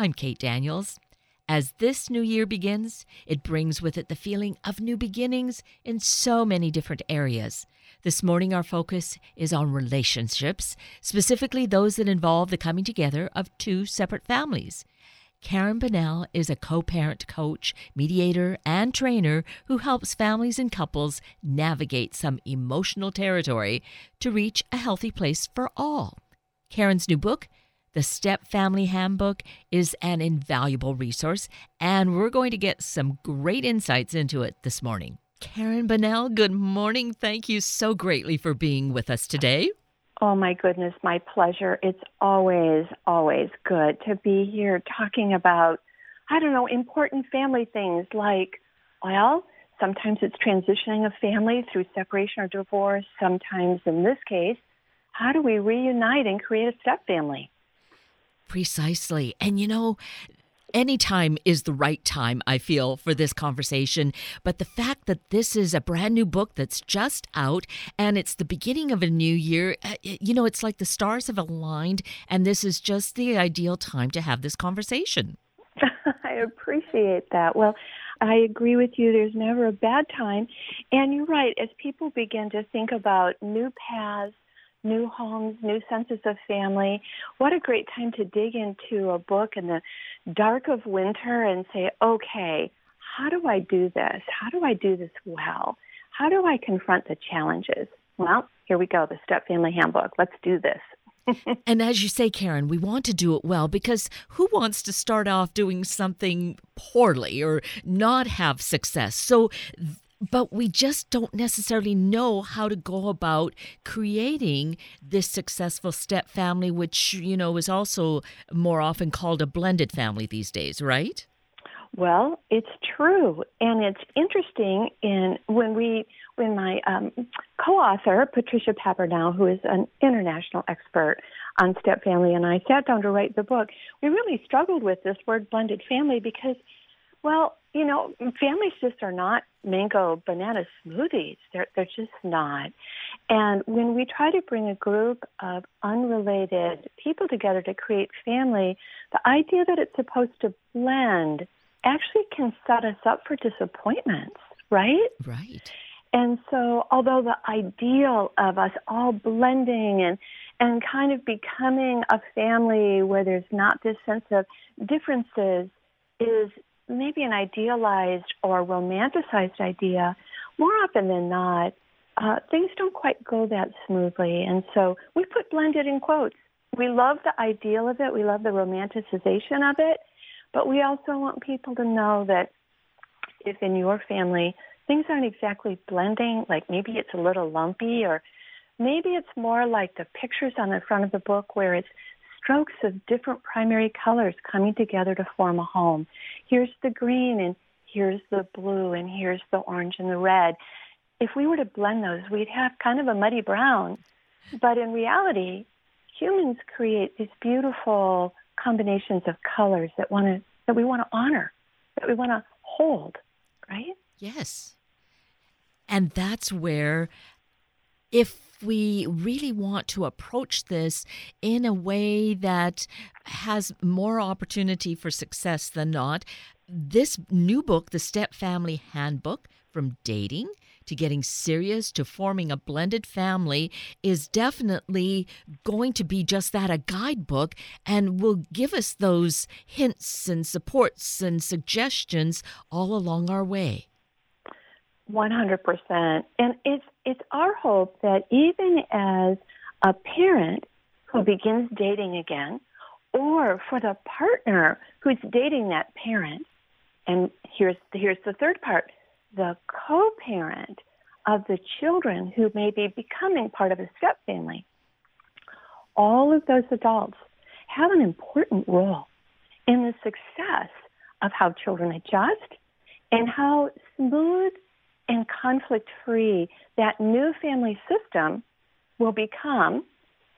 I'm Kate Daniels. As this new year begins, it brings with it the feeling of new beginnings in so many different areas. This morning, our focus is on relationships, specifically those that involve the coming together of two separate families. Karen Bonnell is a co parent coach, mediator, and trainer who helps families and couples navigate some emotional territory to reach a healthy place for all. Karen's new book, The Step Family Handbook, is an invaluable resource, and we're going to get some great insights into it this morning. Karen Bonnell, good morning. Thank you so greatly for being with us today. Oh my goodness, my pleasure. It's always, always good to be here talking about, I don't know, important family things like, well, sometimes it's transitioning a family through separation or divorce. Sometimes, in this case, how do we reunite and create a step family? Precisely. And you know, any time is the right time, I feel, for this conversation. But the fact that this is a brand new book that's just out and it's the beginning of a new year, uh, you know, it's like the stars have aligned, and this is just the ideal time to have this conversation. I appreciate that. Well, I agree with you. There's never a bad time. And you're right. As people begin to think about new paths, new homes, new senses of family. What a great time to dig into a book in the dark of winter and say, okay, how do I do this? How do I do this well? How do I confront the challenges? Well, here we go, the Step Family Handbook. Let's do this. and as you say, Karen, we want to do it well because who wants to start off doing something poorly or not have success? So but we just don't necessarily know how to go about creating this successful step family which you know is also more often called a blended family these days right? Well it's true. And it's interesting in when we when my um, co-author patricia Papernow who is an international expert on step family and i sat down to write the book we really struggled with this word blended family because well, you know, families just are not mango banana smoothies. They're they're just not. And when we try to bring a group of unrelated people together to create family, the idea that it's supposed to blend actually can set us up for disappointments, right? Right. And so, although the ideal of us all blending and and kind of becoming a family where there's not this sense of differences is maybe an idealized or romanticized idea, more often than not, uh, things don't quite go that smoothly. And so we put blended in quotes. We love the ideal of it, we love the romanticization of it, but we also want people to know that if in your family things aren't exactly blending, like maybe it's a little lumpy or maybe it's more like the pictures on the front of the book where it's strokes of different primary colors coming together to form a home. Here's the green and here's the blue and here's the orange and the red. If we were to blend those, we'd have kind of a muddy brown. But in reality, humans create these beautiful combinations of colors that want to that we want to honor, that we want to hold, right? Yes. And that's where if we really want to approach this in a way that has more opportunity for success than not, this new book, The Step Family Handbook, from dating to getting serious to forming a blended family is definitely going to be just that a guidebook and will give us those hints and supports and suggestions all along our way. 100%. And it's, it's our hope that even as a parent who begins dating again, or for the partner who's dating that parent, and here's the, here's the third part, the co-parent of the children who may be becoming part of a step family. All of those adults have an important role in the success of how children adjust and how smooth and conflict free that new family system will become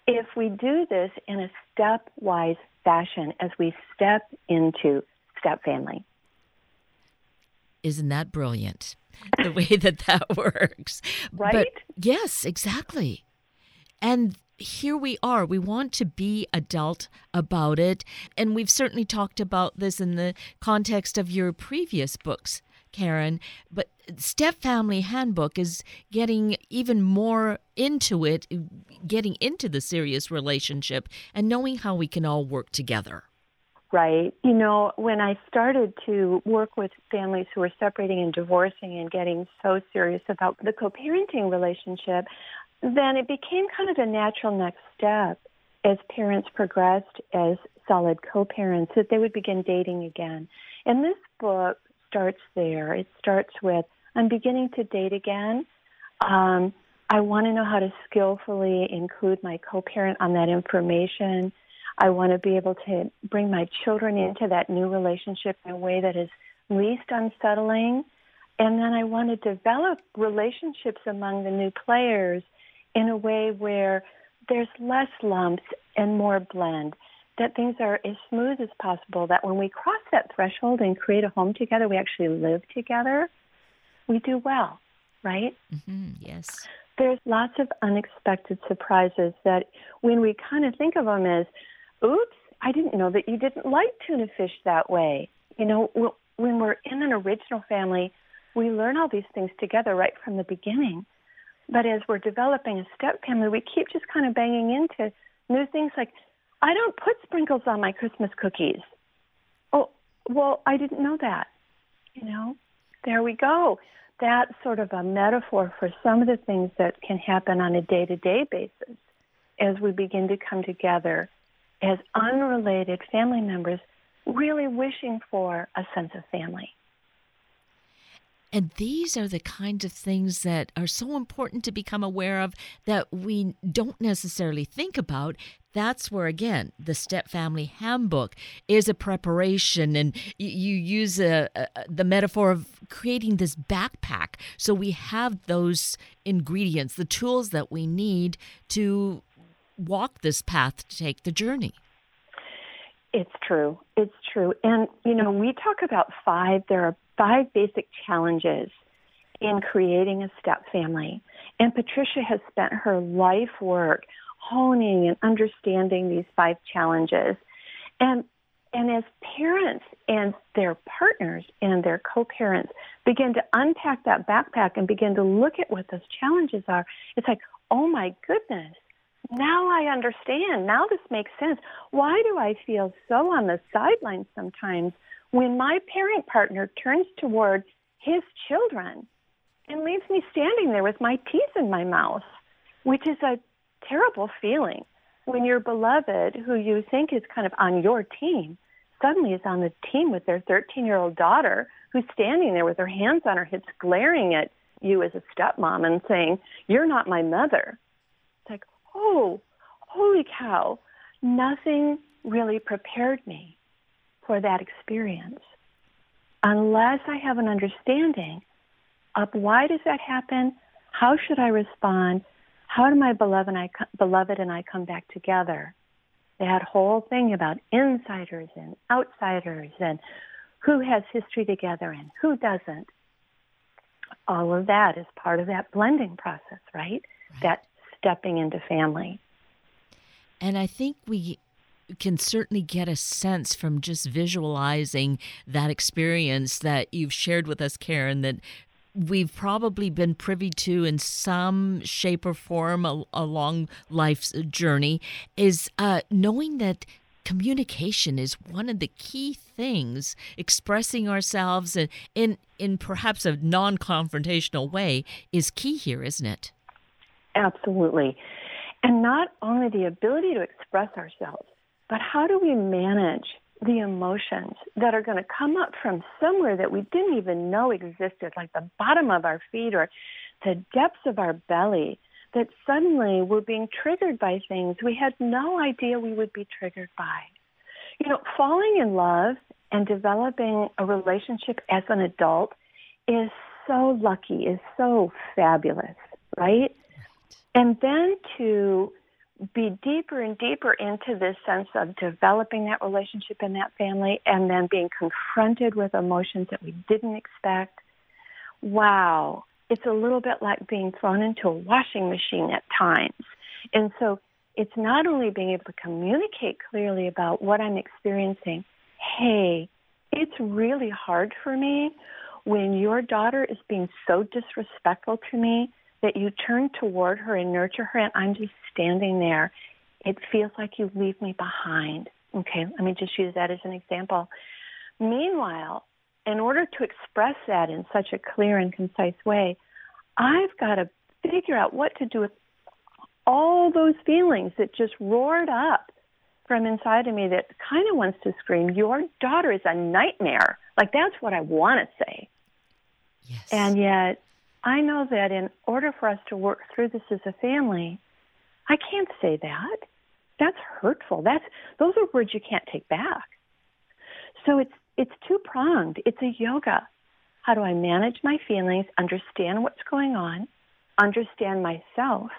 if we do this in a stepwise fashion as we step into step family. Isn't that brilliant? The way that that works. Right? But yes, exactly. And here we are. We want to be adult about it. And we've certainly talked about this in the context of your previous books, Karen. But Step Family Handbook is getting even more into it, getting into the serious relationship and knowing how we can all work together. Right. You know, when I started to work with families who were separating and divorcing and getting so serious about the co parenting relationship, then it became kind of a natural next step as parents progressed as solid co parents that they would begin dating again. And this book starts there. It starts with I'm beginning to date again. Um, I want to know how to skillfully include my co parent on that information. I want to be able to bring my children into that new relationship in a way that is least unsettling. And then I want to develop relationships among the new players in a way where there's less lumps and more blend, that things are as smooth as possible, that when we cross that threshold and create a home together, we actually live together, we do well, right? Mm-hmm, yes. There's lots of unexpected surprises that when we kind of think of them as, oops, I didn't know that you didn't like tuna fish that way. You know, when we're in an original family, we learn all these things together right from the beginning. But as we're developing a step family, we keep just kind of banging into new things like, I don't put sprinkles on my Christmas cookies. Oh, well, I didn't know that. You know, there we go. That's sort of a metaphor for some of the things that can happen on a day to day basis as we begin to come together as unrelated family members, really wishing for a sense of family. And these are the kinds of things that are so important to become aware of that we don't necessarily think about. That's where, again, the Step Family Handbook is a preparation, and you use a, a, the metaphor of creating this backpack. So we have those ingredients, the tools that we need to walk this path to take the journey. It's true. It's true. And, you know, we talk about five, there are five basic challenges in creating a step family. And Patricia has spent her life work honing and understanding these five challenges. And and as parents and their partners and their co-parents begin to unpack that backpack and begin to look at what those challenges are, it's like, oh my goodness, now I understand. Now this makes sense. Why do I feel so on the sidelines sometimes when my parent partner turns toward his children and leaves me standing there with my teeth in my mouth, which is a terrible feeling when your beloved, who you think is kind of on your team, suddenly is on the team with their 13 year old daughter who's standing there with her hands on her hips, glaring at you as a stepmom and saying, You're not my mother. It's like, oh, holy cow, nothing really prepared me for that experience unless I have an understanding of why does that happen, how should I respond, how do my beloved and I, beloved and I come back together. That whole thing about insiders and outsiders and who has history together and who doesn't. All of that is part of that blending process, right? right. That stepping into family. And I think we can certainly get a sense from just visualizing that experience that you've shared with us, Karen, that we've probably been privy to in some shape or form along life's journey is uh, knowing that communication is one of the key things expressing ourselves in in, in perhaps a non-confrontational way is key here isn't it? Absolutely. And not only the ability to express ourselves but how do we manage the emotions that are going to come up from somewhere that we didn't even know existed, like the bottom of our feet or the depths of our belly, that suddenly we're being triggered by things we had no idea we would be triggered by. You know, falling in love and developing a relationship as an adult is so lucky, is so fabulous, right? And then to be deeper and deeper into this sense of developing that relationship in that family and then being confronted with emotions that we didn't expect. Wow. It's a little bit like being thrown into a washing machine at times. And so it's not only being able to communicate clearly about what I'm experiencing. Hey, it's really hard for me when your daughter is being so disrespectful to me that you turn toward her and nurture her, and I'm just standing there. It feels like you leave me behind. Okay, let me just use that as an example. Meanwhile, in order to express that in such a clear and concise way, I've got to figure out what to do with all those feelings that just roared up from inside of me that kind of wants to scream, Your daughter is a nightmare. Like, that's what I want to say. Yes. And yet, I know that in order for us to work through this as a family, I can't say that. That's hurtful. That's those are words you can't take back. So it's it's two pronged. It's a yoga. How do I manage my feelings, understand what's going on, understand myself,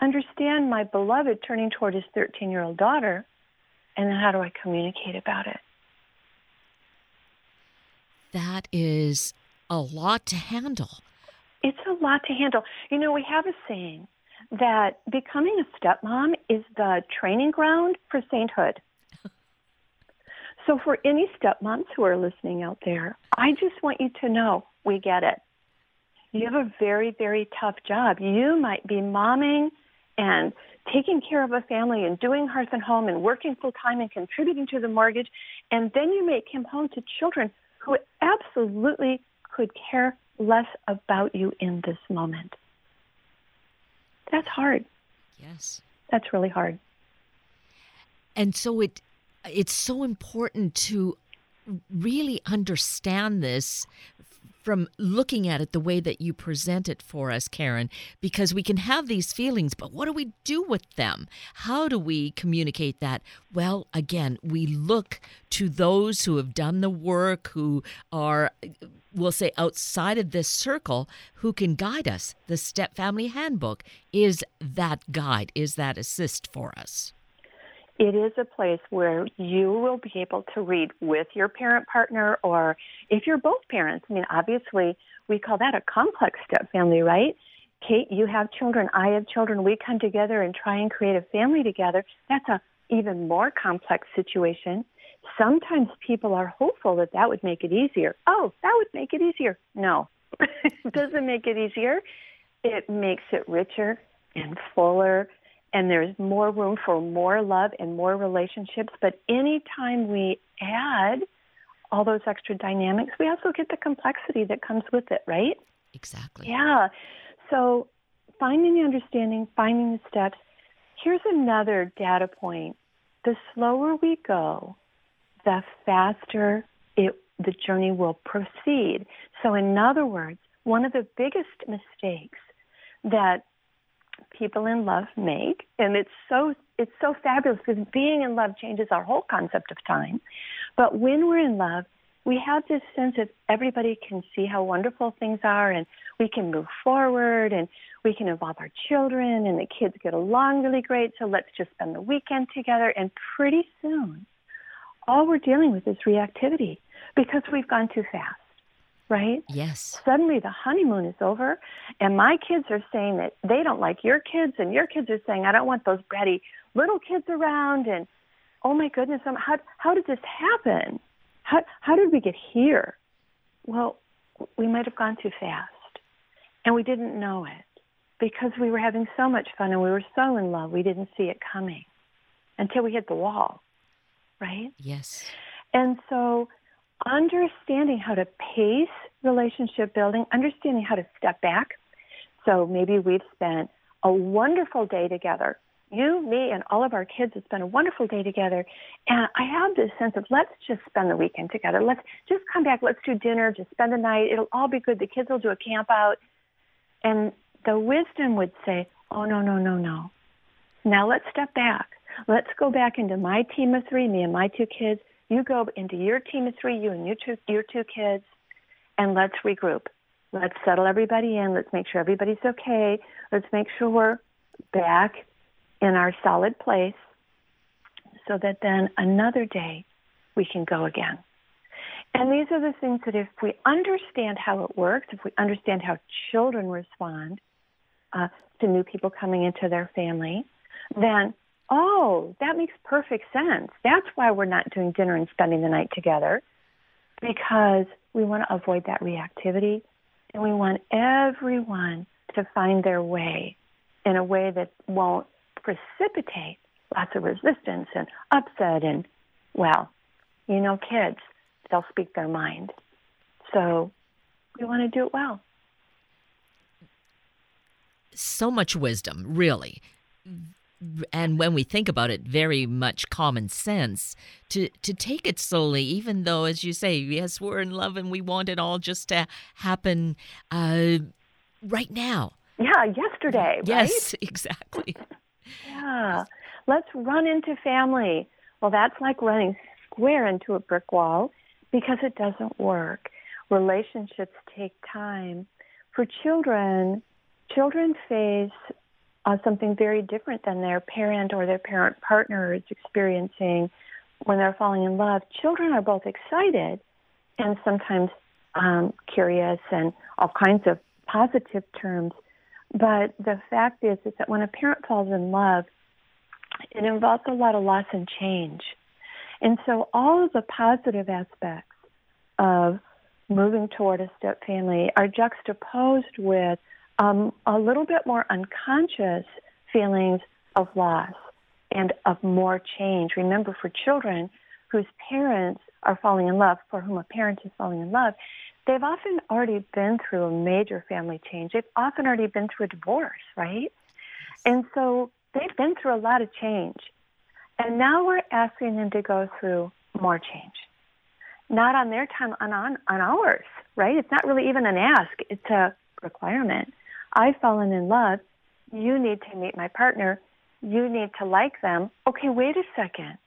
understand my beloved turning toward his 13 year old daughter, and then how do I communicate about it? That is a lot to handle. It's a lot to handle. You know, we have a saying that becoming a stepmom is the training ground for sainthood. so, for any stepmoms who are listening out there, I just want you to know we get it. You have a very, very tough job. You might be momming and taking care of a family and doing hearth and home and working full time and contributing to the mortgage, and then you may come home to children who absolutely could care less about you in this moment. That's hard. Yes. That's really hard. And so it it's so important to really understand this from looking at it the way that you present it for us, Karen, because we can have these feelings, but what do we do with them? How do we communicate that? Well, again, we look to those who have done the work, who are, we'll say, outside of this circle, who can guide us. The Step Family Handbook is that guide, is that assist for us it is a place where you will be able to read with your parent partner or if you're both parents. I mean, obviously, we call that a complex step family, right? Kate, you have children, I have children. We come together and try and create a family together. That's a even more complex situation. Sometimes people are hopeful that that would make it easier. Oh, that would make it easier. No, it doesn't make it easier. It makes it richer and fuller and there's more room for more love and more relationships. But anytime we add all those extra dynamics, we also get the complexity that comes with it, right? Exactly. Yeah. So finding the understanding, finding the steps. Here's another data point. The slower we go, the faster it, the journey will proceed. So, in other words, one of the biggest mistakes that people in love make, and it's so it's so fabulous because being in love changes our whole concept of time. But when we're in love, we have this sense of everybody can see how wonderful things are, and we can move forward, and we can involve our children, and the kids get along really great. So let's just spend the weekend together, and pretty soon, all we're dealing with is reactivity because we've gone too fast right? Yes. Suddenly the honeymoon is over, and my kids are saying that they don't like your kids, and your kids are saying, I don't want those bratty little kids around, and oh my goodness, um, how, how did this happen? How, how did we get here? Well, we might have gone too fast, and we didn't know it because we were having so much fun and we were so in love, we didn't see it coming until we hit the wall, right? Yes. And so understanding how to pace relationship building, understanding how to step back. So maybe we've spent a wonderful day together. You, me, and all of our kids have spent a wonderful day together. And I have this sense of let's just spend the weekend together. Let's just come back. Let's do dinner. Just spend the night. It'll all be good. The kids will do a camp out. And the wisdom would say, oh, no, no, no, no. Now let's step back. Let's go back into my team of three, me and my two kids. You go into your team of three, you and your two, your two kids, and let's regroup. Let's settle everybody in. Let's make sure everybody's okay. Let's make sure we're back in our solid place so that then another day we can go again. And these are the things that if we understand how it works, if we understand how children respond uh, to new people coming into their family, then, oh, that makes perfect sense. That's why we're not doing dinner and spending the night together because we want to avoid that reactivity and we want everyone to find their way in a way that won't precipitate lots of resistance and upset and, well, you know, kids, they'll speak their mind. So we want to do it well. So much wisdom, really. And when we think about it, very much common sense to, to take it slowly, even though, as you say, yes, we're in love and we want it all just to happen uh, right now. Yeah, yesterday. Yes, right? exactly. yeah. Let's run into family. Well, that's like running square into a brick wall because it doesn't work. Relationships take time. For children, children face uh, something very different than their parent or their parent partner is experiencing when they're falling in love. Children are both excited and sometimes um, curious and all kinds of positive terms. But the fact is, is that when a parent falls in love, it involves a lot of loss and change. And so all of the positive aspects of moving toward a step family are juxtaposed with um, a little bit more unconscious feelings of loss and of more change. Remember, for children whose parents are falling in love, for whom a parent is falling in love, they've often already been through a major family change. They've often already been through a divorce, right? And so they've been through a lot of change. And now we're asking them to go through more change. Not on their time, on, on, on ours, right? It's not really even an ask, it's a requirement. I've fallen in love. You need to meet my partner. You need to like them. Okay, wait a second.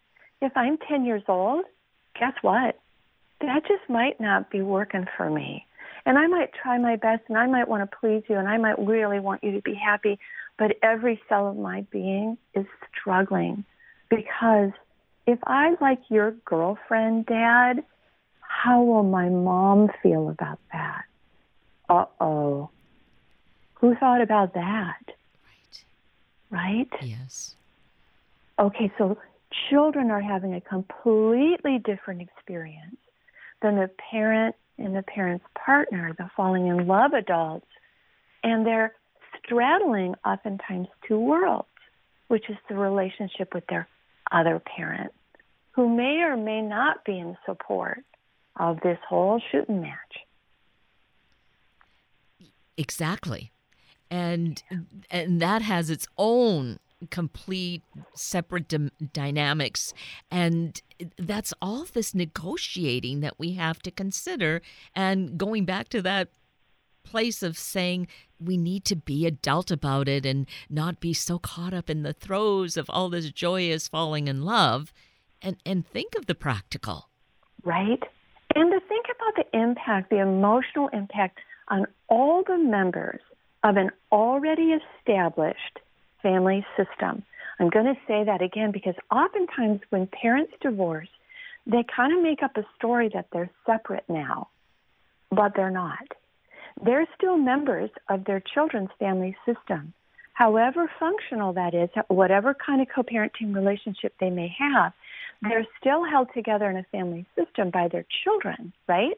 If I'm 10 years old, guess what? That just might not be working for me. And I might try my best and I might want to please you and I might really want you to be happy, but every cell of my being is struggling because if I like your girlfriend, Dad, how will my mom feel about that? Uh oh. Who thought about that? Right. Right? Yes. Okay, so children are having a completely different experience than the parent and the parent's partner, the falling in love adults. And they're straddling oftentimes two worlds, which is the relationship with their other parent, who may or may not be in support of this whole shooting match. Exactly. And and that has its own complete separate d- dynamics. And that's all this negotiating that we have to consider. And going back to that place of saying we need to be adult about it and not be so caught up in the throes of all this joyous falling in love. And and think of the practical. Right? And to think about the impact the emotional impact on all the members of an already established family system i'm going to say that again because oftentimes when parents divorce they kind of make up a story that they're separate now but they're not they're still members of their children's family system. However functional that is, whatever kind of co parenting relationship they may have, they're still held together in a family system by their children, right?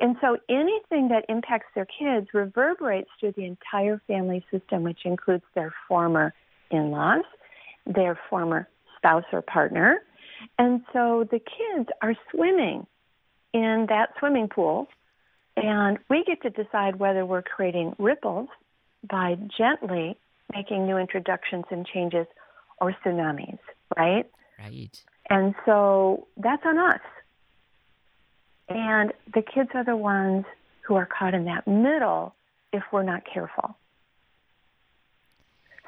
And so anything that impacts their kids reverberates through the entire family system, which includes their former in laws, their former spouse or partner. And so the kids are swimming in that swimming pool and we get to decide whether we're creating ripples by gently making new introductions and changes or tsunamis, right? Right. And so that's on us. And the kids are the ones who are caught in that middle if we're not careful.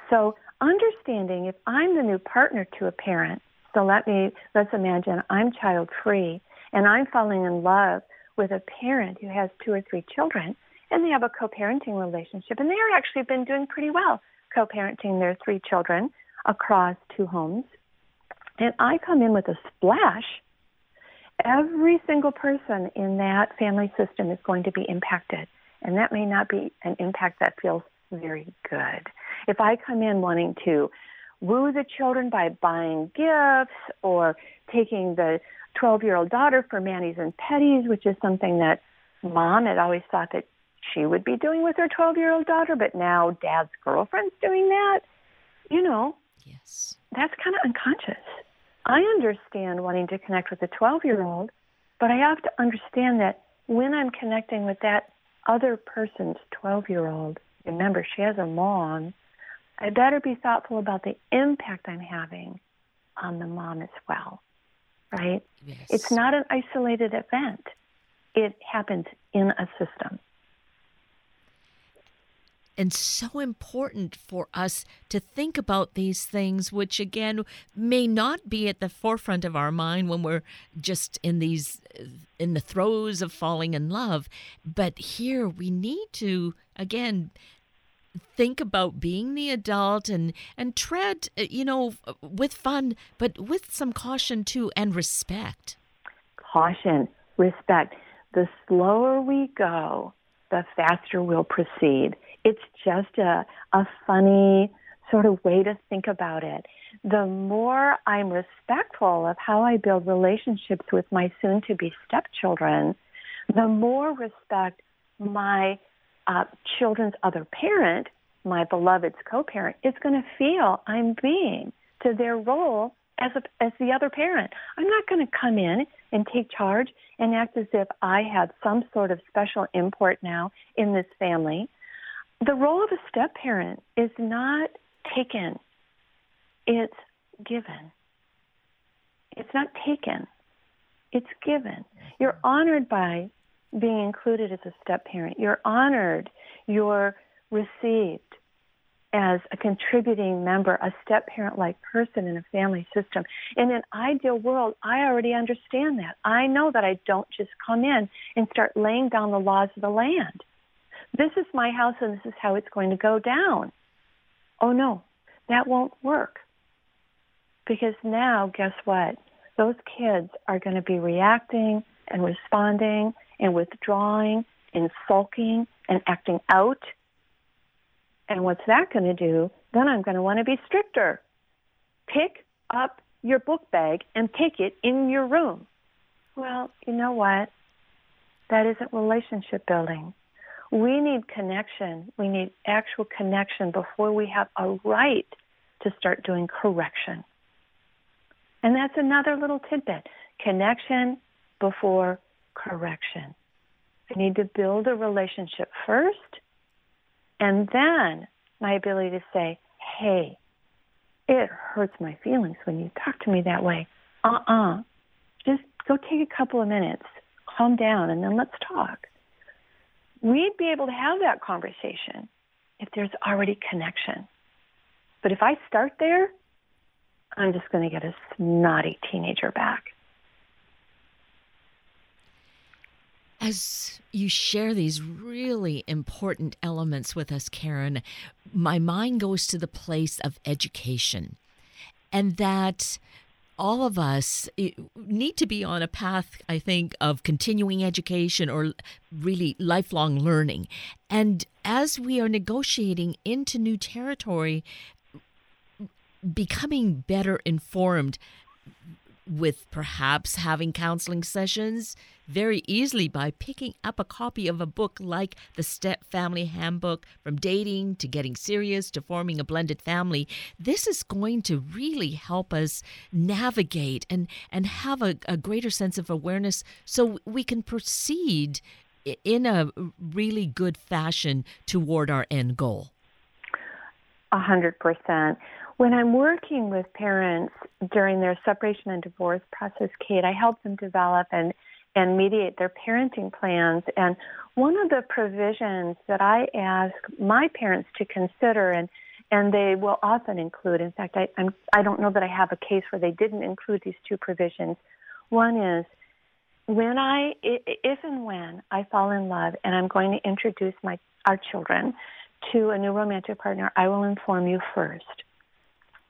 So understanding if I'm the new partner to a parent, so let me let's imagine I'm child free and I'm falling in love with a parent who has two or three children and they have a co-parenting relationship and they're actually been doing pretty well co-parenting their three children across two homes and i come in with a splash every single person in that family system is going to be impacted and that may not be an impact that feels very good if i come in wanting to woo the children by buying gifts or taking the 12 year old daughter for manis and petties, which is something that mom had always thought that she would be doing with her 12 year old daughter, but now dad's girlfriend's doing that. You know, yes. that's kind of unconscious. I understand wanting to connect with a 12 year old, but I have to understand that when I'm connecting with that other person's 12 year old, remember she has a mom, I better be thoughtful about the impact I'm having on the mom as well, right? Yes. It's not an isolated event, it happens in a system and so important for us to think about these things, which again may not be at the forefront of our mind when we're just in these uh, in the throes of falling in love. But here we need to again think about being the adult and and tread uh, you know with fun but with some caution too and respect. Caution respect. The slower we go the faster we'll proceed it's just a, a funny sort of way to think about it. The more I'm respectful of how I build relationships with my soon to be stepchildren, the more respect my uh, children's other parent, my beloved's co parent, is going to feel I'm being to their role as, a, as the other parent. I'm not going to come in and take charge and act as if I had some sort of special import now in this family the role of a step parent is not taken, it's given. It's not taken, it's given. You're honored by being included as a step parent. You're honored, you're received as a contributing member, a step parent like person in a family system. In an ideal world, I already understand that. I know that I don't just come in and start laying down the laws of the land. This is my house and this is how it's going to go down. Oh no, that won't work. Because now, guess what? Those kids are going to be reacting and responding and withdrawing and sulking and acting out. And what's that going to do? Then I'm going to want to be stricter. Pick up your book bag and take it in your room. Well, you know what? That isn't relationship building. We need connection. We need actual connection before we have a right to start doing correction. And that's another little tidbit connection before correction. I need to build a relationship first, and then my ability to say, hey, it hurts my feelings when you talk to me that way. Uh uh-uh. uh. Just go take a couple of minutes, calm down, and then let's talk we'd be able to have that conversation if there's already connection. But if I start there, I'm just going to get a snotty teenager back. As you share these really important elements with us, Karen, my mind goes to the place of education and that all of us need to be on a path, I think, of continuing education or really lifelong learning. And as we are negotiating into new territory, becoming better informed with perhaps having counseling sessions very easily by picking up a copy of a book like the Step Family Handbook from dating to getting serious to forming a blended family. This is going to really help us navigate and, and have a, a greater sense of awareness so we can proceed in a really good fashion toward our end goal. A hundred percent. When I'm working with parents during their separation and divorce process, Kate, I help them develop and, and mediate their parenting plans. And one of the provisions that I ask my parents to consider, and, and they will often include, in fact, I, I'm, I don't know that I have a case where they didn't include these two provisions. One is when I, if and when I fall in love and I'm going to introduce my, our children to a new romantic partner, I will inform you first.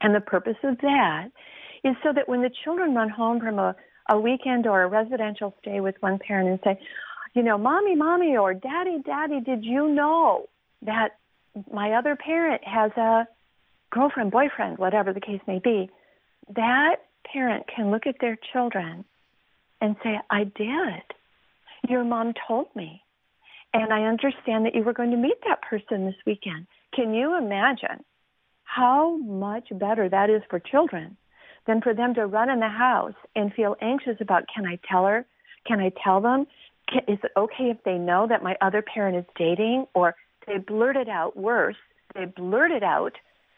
And the purpose of that is so that when the children run home from a, a weekend or a residential stay with one parent and say, you know, mommy, mommy, or daddy, daddy, did you know that my other parent has a girlfriend, boyfriend, whatever the case may be, that parent can look at their children and say, I did. Your mom told me. And I understand that you were going to meet that person this weekend. Can you imagine how much better that is for children than for them to run in the house and feel anxious about can I tell her? Can I tell them? Can, is it okay if they know that my other parent is dating? Or they blurt it out worse. They blurt it out,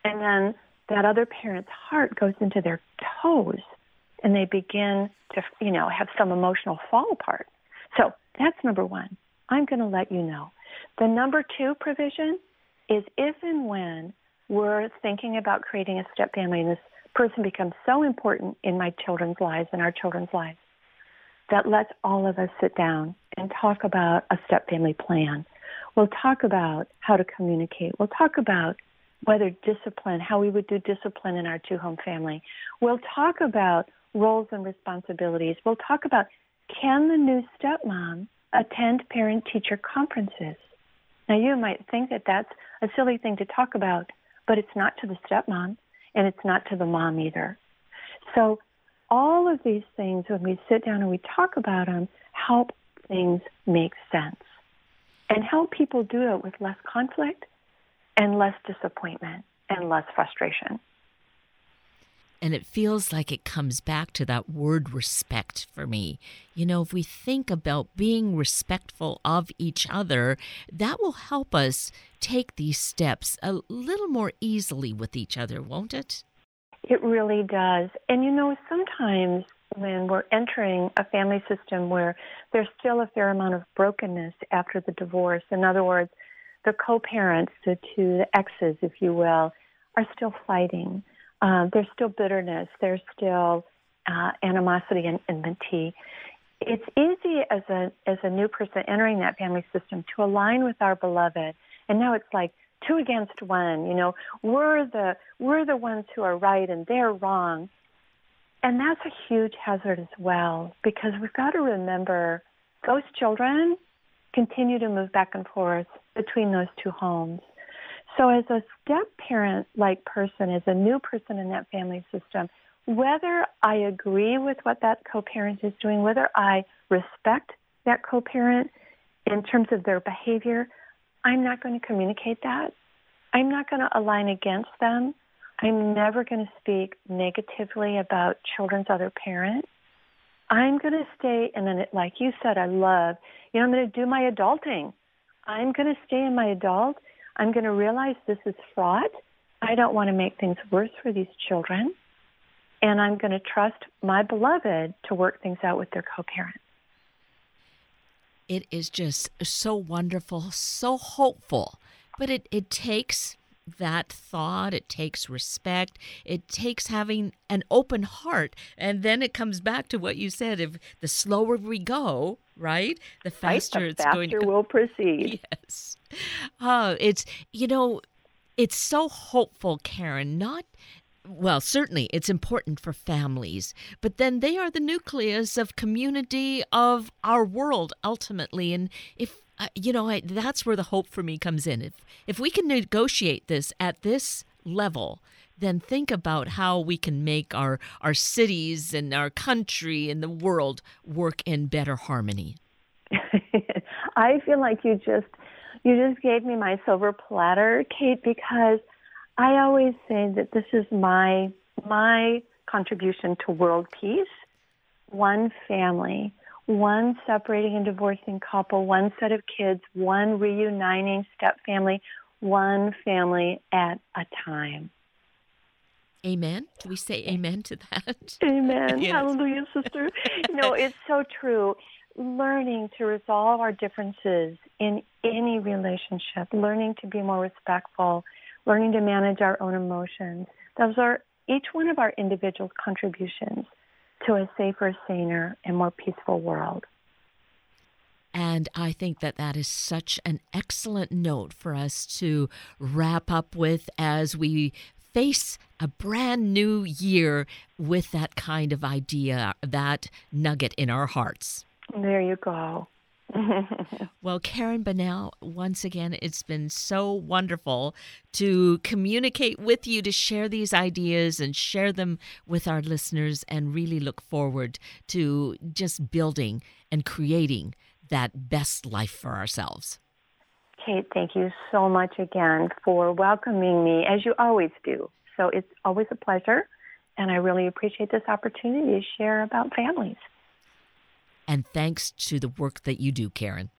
and then that other parent's heart goes into their toes and they begin to, you know, have some emotional fall apart. So that's number one. I'm going to let you know. The number two provision is if and when we're thinking about creating a step family and this person becomes so important in my children's lives and our children's lives that let's all of us sit down and talk about a step family plan. We'll talk about how to communicate. We'll talk about whether discipline, how we would do discipline in our two home family. We'll talk about roles and responsibilities. We'll talk about can the new stepmom attend parent teacher conferences? Now, you might think that that's a silly thing to talk about, but it's not to the stepmom and it's not to the mom either. So, all of these things, when we sit down and we talk about them, help things make sense and help people do it with less conflict and less disappointment and less frustration. And it feels like it comes back to that word respect for me. You know, if we think about being respectful of each other, that will help us take these steps a little more easily with each other, won't it? It really does. And you know, sometimes when we're entering a family system where there's still a fair amount of brokenness after the divorce, in other words, the co-parents, the two the exes, if you will, are still fighting. Uh, there's still bitterness. There's still uh, animosity and enmity. It's easy as a as a new person entering that family system to align with our beloved, and now it's like two against one. You know, we're the we're the ones who are right and they're wrong, and that's a huge hazard as well because we've got to remember those children continue to move back and forth between those two homes. So, as a step parent like person, as a new person in that family system, whether I agree with what that co parent is doing, whether I respect that co parent in terms of their behavior, I'm not going to communicate that. I'm not going to align against them. I'm never going to speak negatively about children's other parent. I'm going to stay, and then, like you said, I love, you know, I'm going to do my adulting. I'm going to stay in my adult. I'm going to realize this is fraught. I don't want to make things worse for these children. And I'm going to trust my beloved to work things out with their co parent. It is just so wonderful, so hopeful. But it, it takes that thought, it takes respect, it takes having an open heart. And then it comes back to what you said if the slower we go, right, the faster right, the it's faster going to go. we'll proceed. Yes. Oh, it's, you know, it's so hopeful, Karen, not well, certainly it's important for families, but then they are the nucleus of community of our world ultimately. And if you know, I, that's where the hope for me comes in. If if we can negotiate this at this level, then think about how we can make our our cities and our country and the world work in better harmony. I feel like you just you just gave me my silver platter, Kate, because I always say that this is my my contribution to world peace. One family one separating and divorcing couple, one set of kids, one reuniting step family, one family at a time. Amen. Do we say amen to that? Amen. yes. Hallelujah, sister. no, it's so true. Learning to resolve our differences in any relationship, learning to be more respectful, learning to manage our own emotions. Those are each one of our individual contributions to a safer, saner, and more peaceful world. And I think that that is such an excellent note for us to wrap up with as we face a brand new year with that kind of idea, that nugget in our hearts. There you go. well, Karen Bonnell, once again, it's been so wonderful to communicate with you, to share these ideas and share them with our listeners, and really look forward to just building and creating that best life for ourselves. Kate, thank you so much again for welcoming me, as you always do. So it's always a pleasure, and I really appreciate this opportunity to share about families and thanks to the work that you do, Karen.